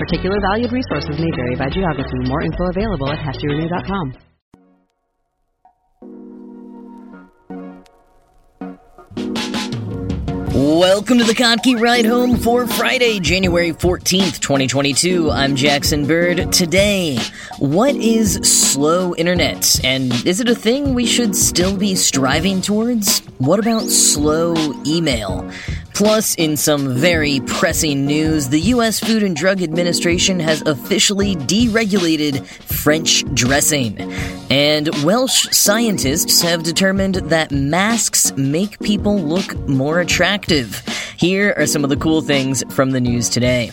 Particular valued resources may vary by geography. More info available at heftyrenew.com. Welcome to the Kottke Ride Home for Friday, January 14th, 2022. I'm Jackson Bird. Today, what is slow internet? And is it a thing we should still be striving towards? What about slow email? Plus, in some very pressing news, the U.S. Food and Drug Administration has officially deregulated French dressing. And Welsh scientists have determined that masks make people look more attractive. Here are some of the cool things from the news today.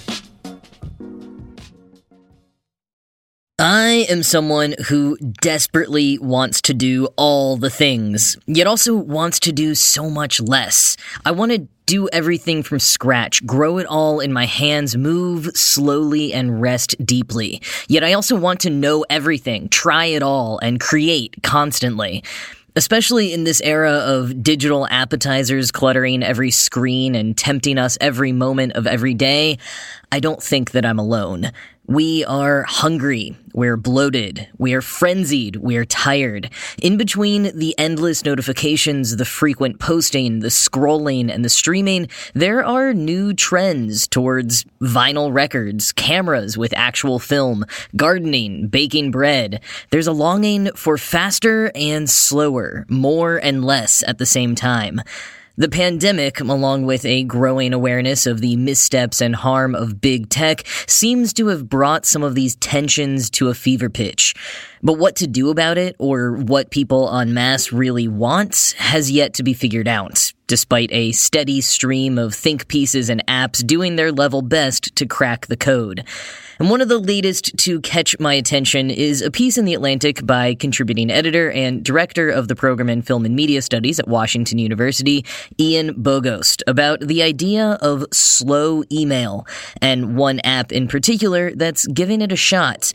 I am someone who desperately wants to do all the things, yet also wants to do so much less. I want to do everything from scratch, grow it all in my hands, move slowly and rest deeply. Yet I also want to know everything, try it all, and create constantly. Especially in this era of digital appetizers cluttering every screen and tempting us every moment of every day, I don't think that I'm alone. We are hungry. We're bloated. We are frenzied. We are tired. In between the endless notifications, the frequent posting, the scrolling, and the streaming, there are new trends towards vinyl records, cameras with actual film, gardening, baking bread. There's a longing for faster and slower, more and less at the same time. The pandemic, along with a growing awareness of the missteps and harm of big tech, seems to have brought some of these tensions to a fever pitch. But what to do about it, or what people en masse really want, has yet to be figured out, despite a steady stream of think pieces and apps doing their level best to crack the code. And one of the latest to catch my attention is a piece in The Atlantic by contributing editor and director of the program in film and media studies at Washington University, Ian Bogost, about the idea of slow email and one app in particular that's giving it a shot.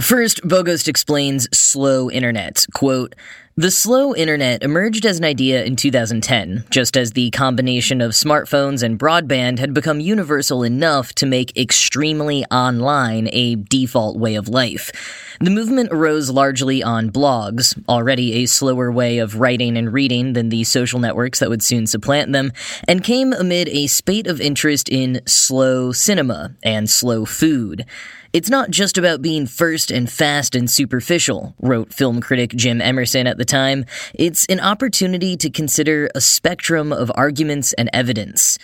First, Bogost explains slow internet. Quote, the slow internet emerged as an idea in 2010, just as the combination of smartphones and broadband had become universal enough to make extremely online a default way of life. The movement arose largely on blogs, already a slower way of writing and reading than the social networks that would soon supplant them, and came amid a spate of interest in slow cinema and slow food. It's not just about being first and fast and superficial, wrote film critic Jim Emerson at the time. It's an opportunity to consider a spectrum of arguments and evidence.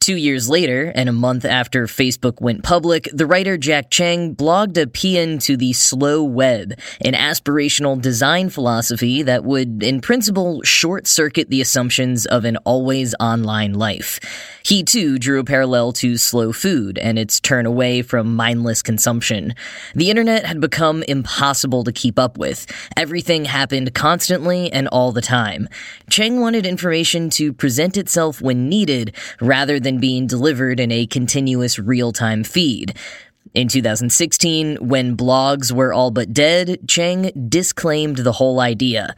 Two years later, and a month after Facebook went public, the writer Jack Cheng blogged a paean to the slow web, an aspirational design philosophy that would, in principle, short circuit the assumptions of an always online life. He too drew a parallel to slow food and its turn away from mindless consumption. The internet had become impossible to keep up with. Everything happened constantly and all the time. Cheng wanted information to present itself when needed rather than being delivered in a continuous real time feed. In 2016, when blogs were all but dead, Cheng disclaimed the whole idea.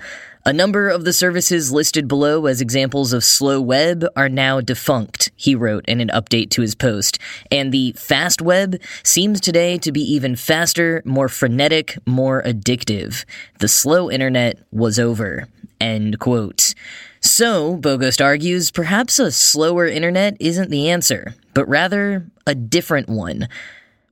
A number of the services listed below as examples of slow web are now defunct, he wrote in an update to his post. And the fast web seems today to be even faster, more frenetic, more addictive. The slow internet was over. End quote. So, Bogost argues, perhaps a slower internet isn't the answer, but rather a different one.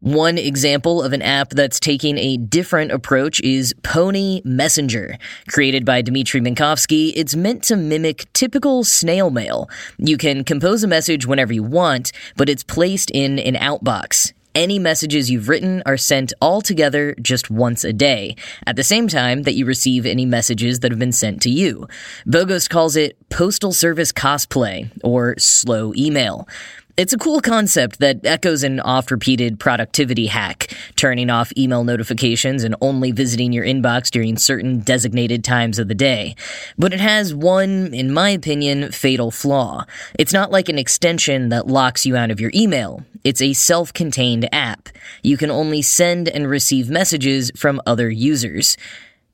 One example of an app that's taking a different approach is Pony Messenger. Created by Dmitry Minkovsky, it's meant to mimic typical snail mail. You can compose a message whenever you want, but it's placed in an outbox. Any messages you've written are sent all together just once a day, at the same time that you receive any messages that have been sent to you. Bogost calls it Postal Service Cosplay, or slow email. It's a cool concept that echoes an oft repeated productivity hack, turning off email notifications and only visiting your inbox during certain designated times of the day. But it has one, in my opinion, fatal flaw. It's not like an extension that locks you out of your email. It's a self contained app. You can only send and receive messages from other users.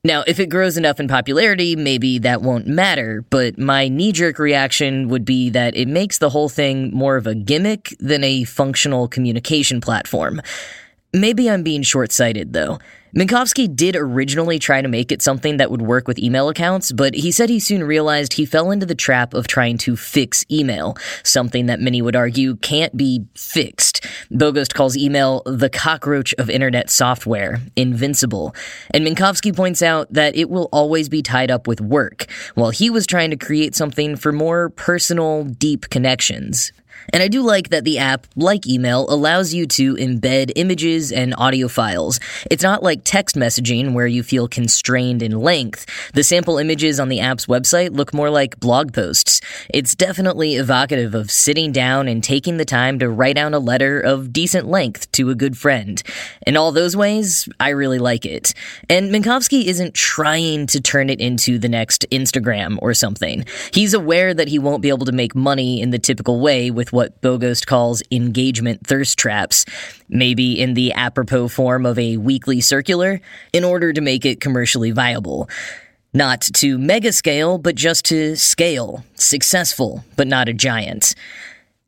Now, if it grows enough in popularity, maybe that won't matter, but my knee jerk reaction would be that it makes the whole thing more of a gimmick than a functional communication platform. Maybe I'm being short sighted, though. Minkovsky did originally try to make it something that would work with email accounts, but he said he soon realized he fell into the trap of trying to fix email, something that many would argue can't be fixed. Bogost calls email the cockroach of internet software, invincible. And Minkovsky points out that it will always be tied up with work, while he was trying to create something for more personal, deep connections. And I do like that the app, like email, allows you to embed images and audio files. It's not like text messaging where you feel constrained in length. The sample images on the app's website look more like blog posts. It's definitely evocative of sitting down and taking the time to write down a letter of decent length to a good friend. In all those ways, I really like it. And Minkovsky isn't trying to turn it into the next Instagram or something. He's aware that he won't be able to make money in the typical way with what Bogost calls engagement thirst traps, maybe in the apropos form of a weekly circular, in order to make it commercially viable. Not to mega scale, but just to scale, successful, but not a giant.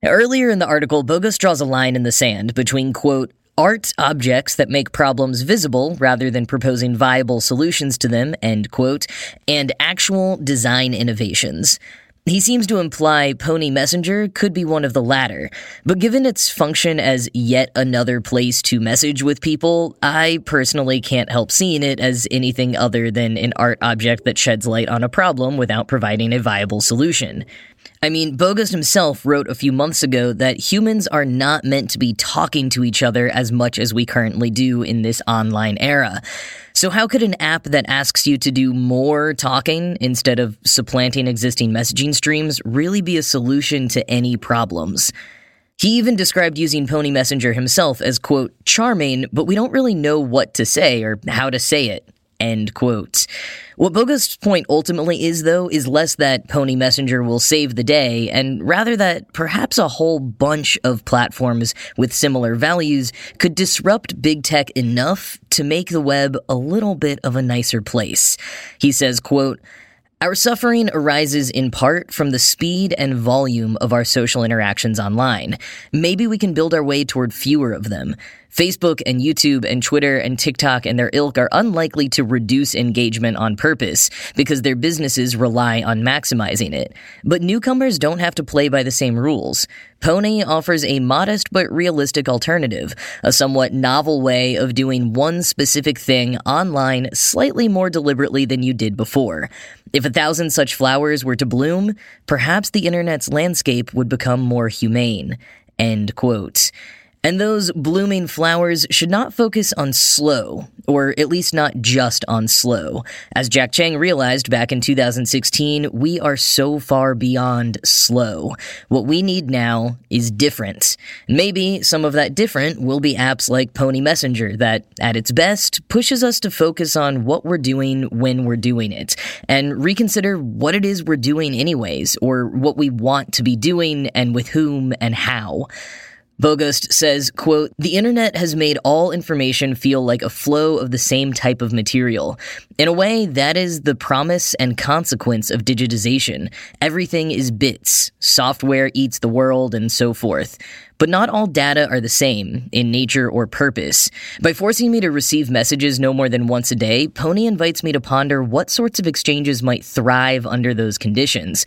Earlier in the article, Bogost draws a line in the sand between, quote, art objects that make problems visible rather than proposing viable solutions to them, end quote, and actual design innovations. He seems to imply Pony Messenger could be one of the latter, but given its function as yet another place to message with people, I personally can't help seeing it as anything other than an art object that sheds light on a problem without providing a viable solution. I mean, Bogost himself wrote a few months ago that humans are not meant to be talking to each other as much as we currently do in this online era. So, how could an app that asks you to do more talking instead of supplanting existing messaging streams really be a solution to any problems? He even described using Pony Messenger himself as, quote, charming, but we don't really know what to say or how to say it. End quote. What Bogost's point ultimately is, though, is less that Pony Messenger will save the day, and rather that perhaps a whole bunch of platforms with similar values could disrupt big tech enough to make the web a little bit of a nicer place. He says, quote, our suffering arises in part from the speed and volume of our social interactions online. Maybe we can build our way toward fewer of them. Facebook and YouTube and Twitter and TikTok and their ilk are unlikely to reduce engagement on purpose because their businesses rely on maximizing it. But newcomers don't have to play by the same rules. Pony offers a modest but realistic alternative, a somewhat novel way of doing one specific thing online slightly more deliberately than you did before. If a thousand such flowers were to bloom, perhaps the internet's landscape would become more humane. End quote. And those blooming flowers should not focus on slow, or at least not just on slow. As Jack Cheng realized back in 2016, we are so far beyond slow. What we need now is different. Maybe some of that different will be apps like Pony Messenger that, at its best, pushes us to focus on what we're doing when we're doing it, and reconsider what it is we're doing anyways, or what we want to be doing and with whom and how. Bogost says, quote, The internet has made all information feel like a flow of the same type of material. In a way, that is the promise and consequence of digitization. Everything is bits. Software eats the world and so forth. But not all data are the same, in nature or purpose. By forcing me to receive messages no more than once a day, Pony invites me to ponder what sorts of exchanges might thrive under those conditions.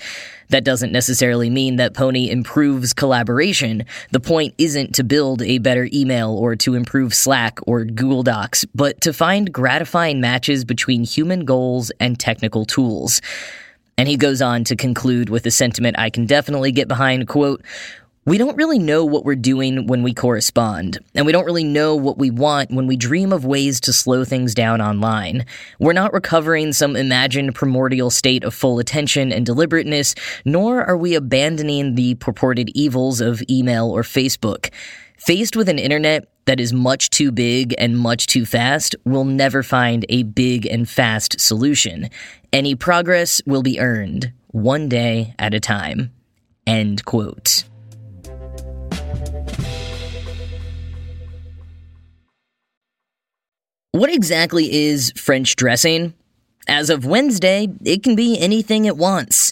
That doesn't necessarily mean that Pony improves collaboration. The point isn't to build a better email or to improve Slack or Google Docs, but to find gratifying matches between human goals and technical tools. And he goes on to conclude with a sentiment I can definitely get behind, quote, we don't really know what we're doing when we correspond, and we don't really know what we want when we dream of ways to slow things down online. We're not recovering some imagined primordial state of full attention and deliberateness, nor are we abandoning the purported evils of email or Facebook. Faced with an internet that is much too big and much too fast, we'll never find a big and fast solution. Any progress will be earned, one day at a time. End quote. What exactly is French dressing? As of Wednesday, it can be anything it wants.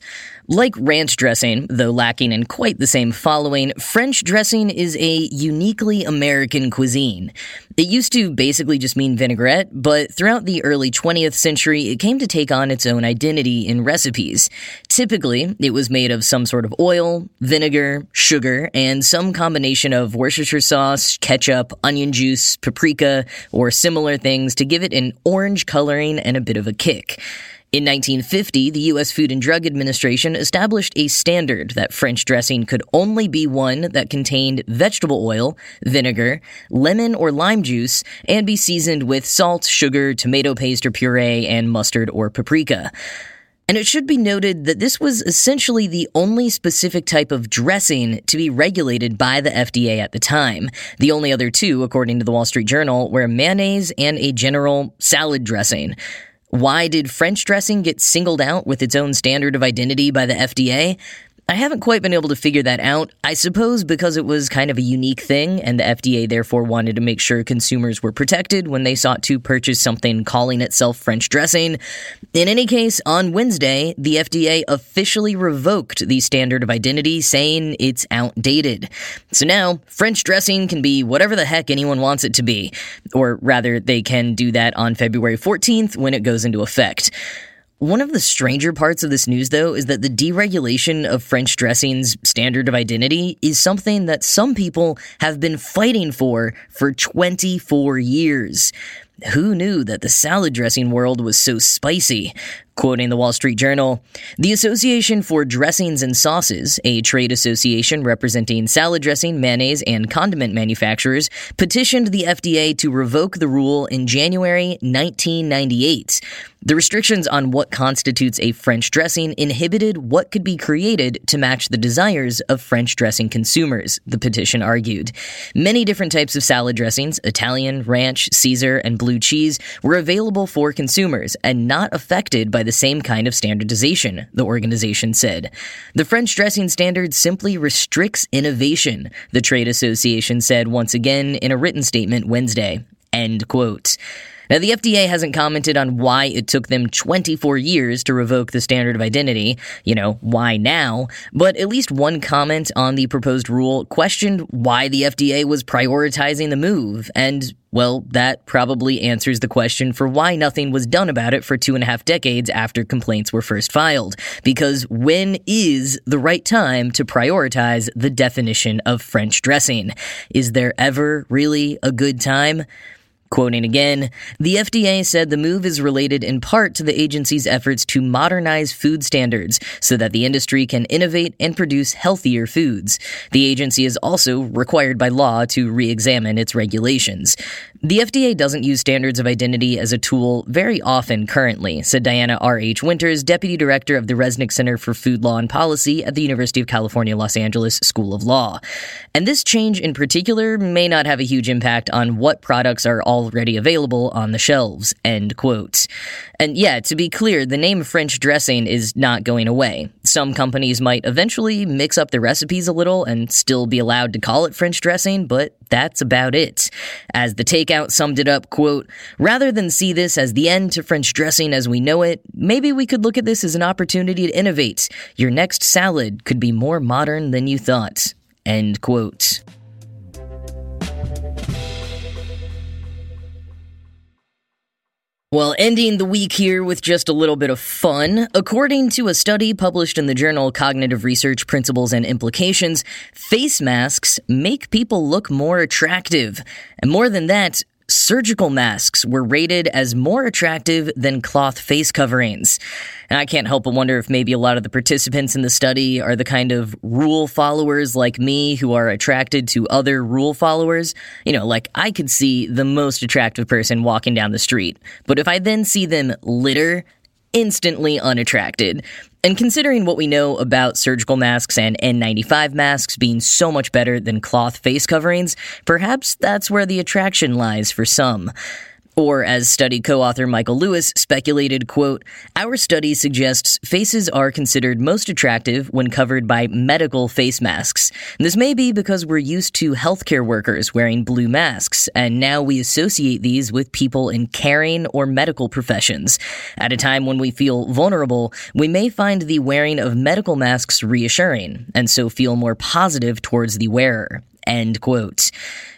Like ranch dressing, though lacking in quite the same following, French dressing is a uniquely American cuisine. It used to basically just mean vinaigrette, but throughout the early 20th century, it came to take on its own identity in recipes. Typically, it was made of some sort of oil, vinegar, sugar, and some combination of Worcestershire sauce, ketchup, onion juice, paprika, or similar things to give it an orange coloring and a bit of a kick. In 1950, the U.S. Food and Drug Administration established a standard that French dressing could only be one that contained vegetable oil, vinegar, lemon or lime juice, and be seasoned with salt, sugar, tomato paste or puree, and mustard or paprika. And it should be noted that this was essentially the only specific type of dressing to be regulated by the FDA at the time. The only other two, according to the Wall Street Journal, were mayonnaise and a general salad dressing. Why did French dressing get singled out with its own standard of identity by the FDA? I haven't quite been able to figure that out. I suppose because it was kind of a unique thing, and the FDA therefore wanted to make sure consumers were protected when they sought to purchase something calling itself French dressing. In any case, on Wednesday, the FDA officially revoked the standard of identity, saying it's outdated. So now, French dressing can be whatever the heck anyone wants it to be. Or rather, they can do that on February 14th when it goes into effect. One of the stranger parts of this news, though, is that the deregulation of French dressing's standard of identity is something that some people have been fighting for for 24 years. Who knew that the salad dressing world was so spicy? Quoting the Wall Street Journal, the Association for Dressings and Sauces, a trade association representing salad dressing, mayonnaise, and condiment manufacturers, petitioned the FDA to revoke the rule in January 1998. The restrictions on what constitutes a French dressing inhibited what could be created to match the desires of French dressing consumers, the petition argued. Many different types of salad dressings, Italian, ranch, Caesar, and blue cheese, were available for consumers and not affected by the same kind of standardization, the organization said. The French dressing standard simply restricts innovation, the trade association said once again in a written statement Wednesday. End quote. Now, the FDA hasn't commented on why it took them 24 years to revoke the standard of identity. You know, why now? But at least one comment on the proposed rule questioned why the FDA was prioritizing the move. And, well, that probably answers the question for why nothing was done about it for two and a half decades after complaints were first filed. Because when is the right time to prioritize the definition of French dressing? Is there ever really a good time? Quoting again, the FDA said the move is related in part to the agency's efforts to modernize food standards so that the industry can innovate and produce healthier foods. The agency is also required by law to re examine its regulations. The FDA doesn't use standards of identity as a tool very often currently, said Diana R.H. Winters, Deputy Director of the Resnick Center for Food Law and Policy at the University of California, Los Angeles School of Law. And this change in particular may not have a huge impact on what products are all already available on the shelves. End quote. And yeah, to be clear, the name French dressing is not going away. Some companies might eventually mix up the recipes a little and still be allowed to call it French dressing, but that's about it. As the takeout summed it up, quote, rather than see this as the end to French dressing as we know it, maybe we could look at this as an opportunity to innovate. Your next salad could be more modern than you thought. End quote. Well, ending the week here with just a little bit of fun. According to a study published in the journal Cognitive Research Principles and Implications, face masks make people look more attractive. And more than that, surgical masks were rated as more attractive than cloth face coverings. And I can't help but wonder if maybe a lot of the participants in the study are the kind of rule followers like me who are attracted to other rule followers. You know, like I could see the most attractive person walking down the street, but if I then see them litter, instantly unattracted. And considering what we know about surgical masks and N95 masks being so much better than cloth face coverings, perhaps that's where the attraction lies for some. Or, as study co-author Michael Lewis speculated, quote, Our study suggests faces are considered most attractive when covered by medical face masks. This may be because we're used to healthcare workers wearing blue masks, and now we associate these with people in caring or medical professions. At a time when we feel vulnerable, we may find the wearing of medical masks reassuring, and so feel more positive towards the wearer. End quote.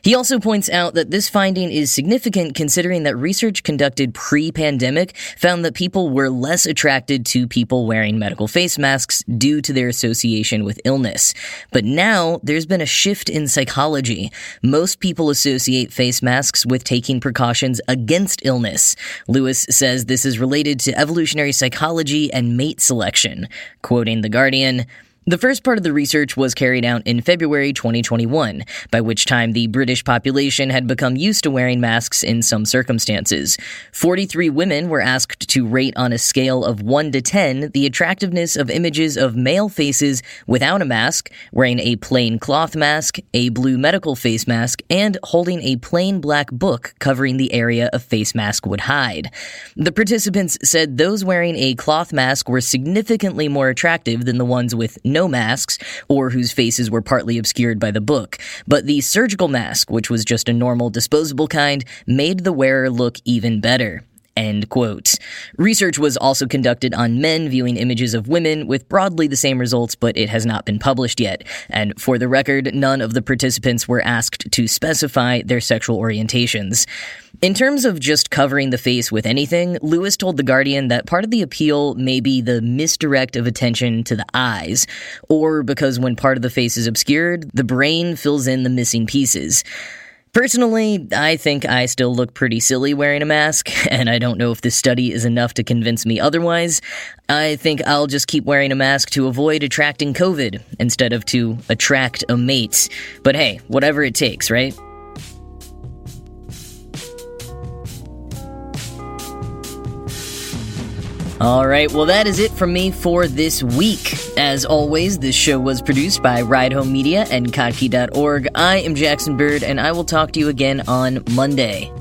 He also points out that this finding is significant considering that research conducted pre pandemic found that people were less attracted to people wearing medical face masks due to their association with illness. But now there's been a shift in psychology. Most people associate face masks with taking precautions against illness. Lewis says this is related to evolutionary psychology and mate selection. Quoting The Guardian, the first part of the research was carried out in February 2021, by which time the British population had become used to wearing masks in some circumstances. 43 women were asked to rate on a scale of 1 to 10 the attractiveness of images of male faces without a mask, wearing a plain cloth mask, a blue medical face mask, and holding a plain black book covering the area a face mask would hide. The participants said those wearing a cloth mask were significantly more attractive than the ones with no no masks or whose faces were partly obscured by the book. But the surgical mask, which was just a normal disposable kind, made the wearer look even better. End quote. Research was also conducted on men viewing images of women with broadly the same results, but it has not been published yet. And for the record, none of the participants were asked to specify their sexual orientations. In terms of just covering the face with anything, Lewis told The Guardian that part of the appeal may be the misdirect of attention to the eyes, or because when part of the face is obscured, the brain fills in the missing pieces. Personally, I think I still look pretty silly wearing a mask, and I don't know if this study is enough to convince me otherwise. I think I'll just keep wearing a mask to avoid attracting COVID instead of to attract a mate. But hey, whatever it takes, right? All right, well, that is it from me for this week. As always, this show was produced by Ride Home Media and Kottke.org. I am Jackson Bird, and I will talk to you again on Monday.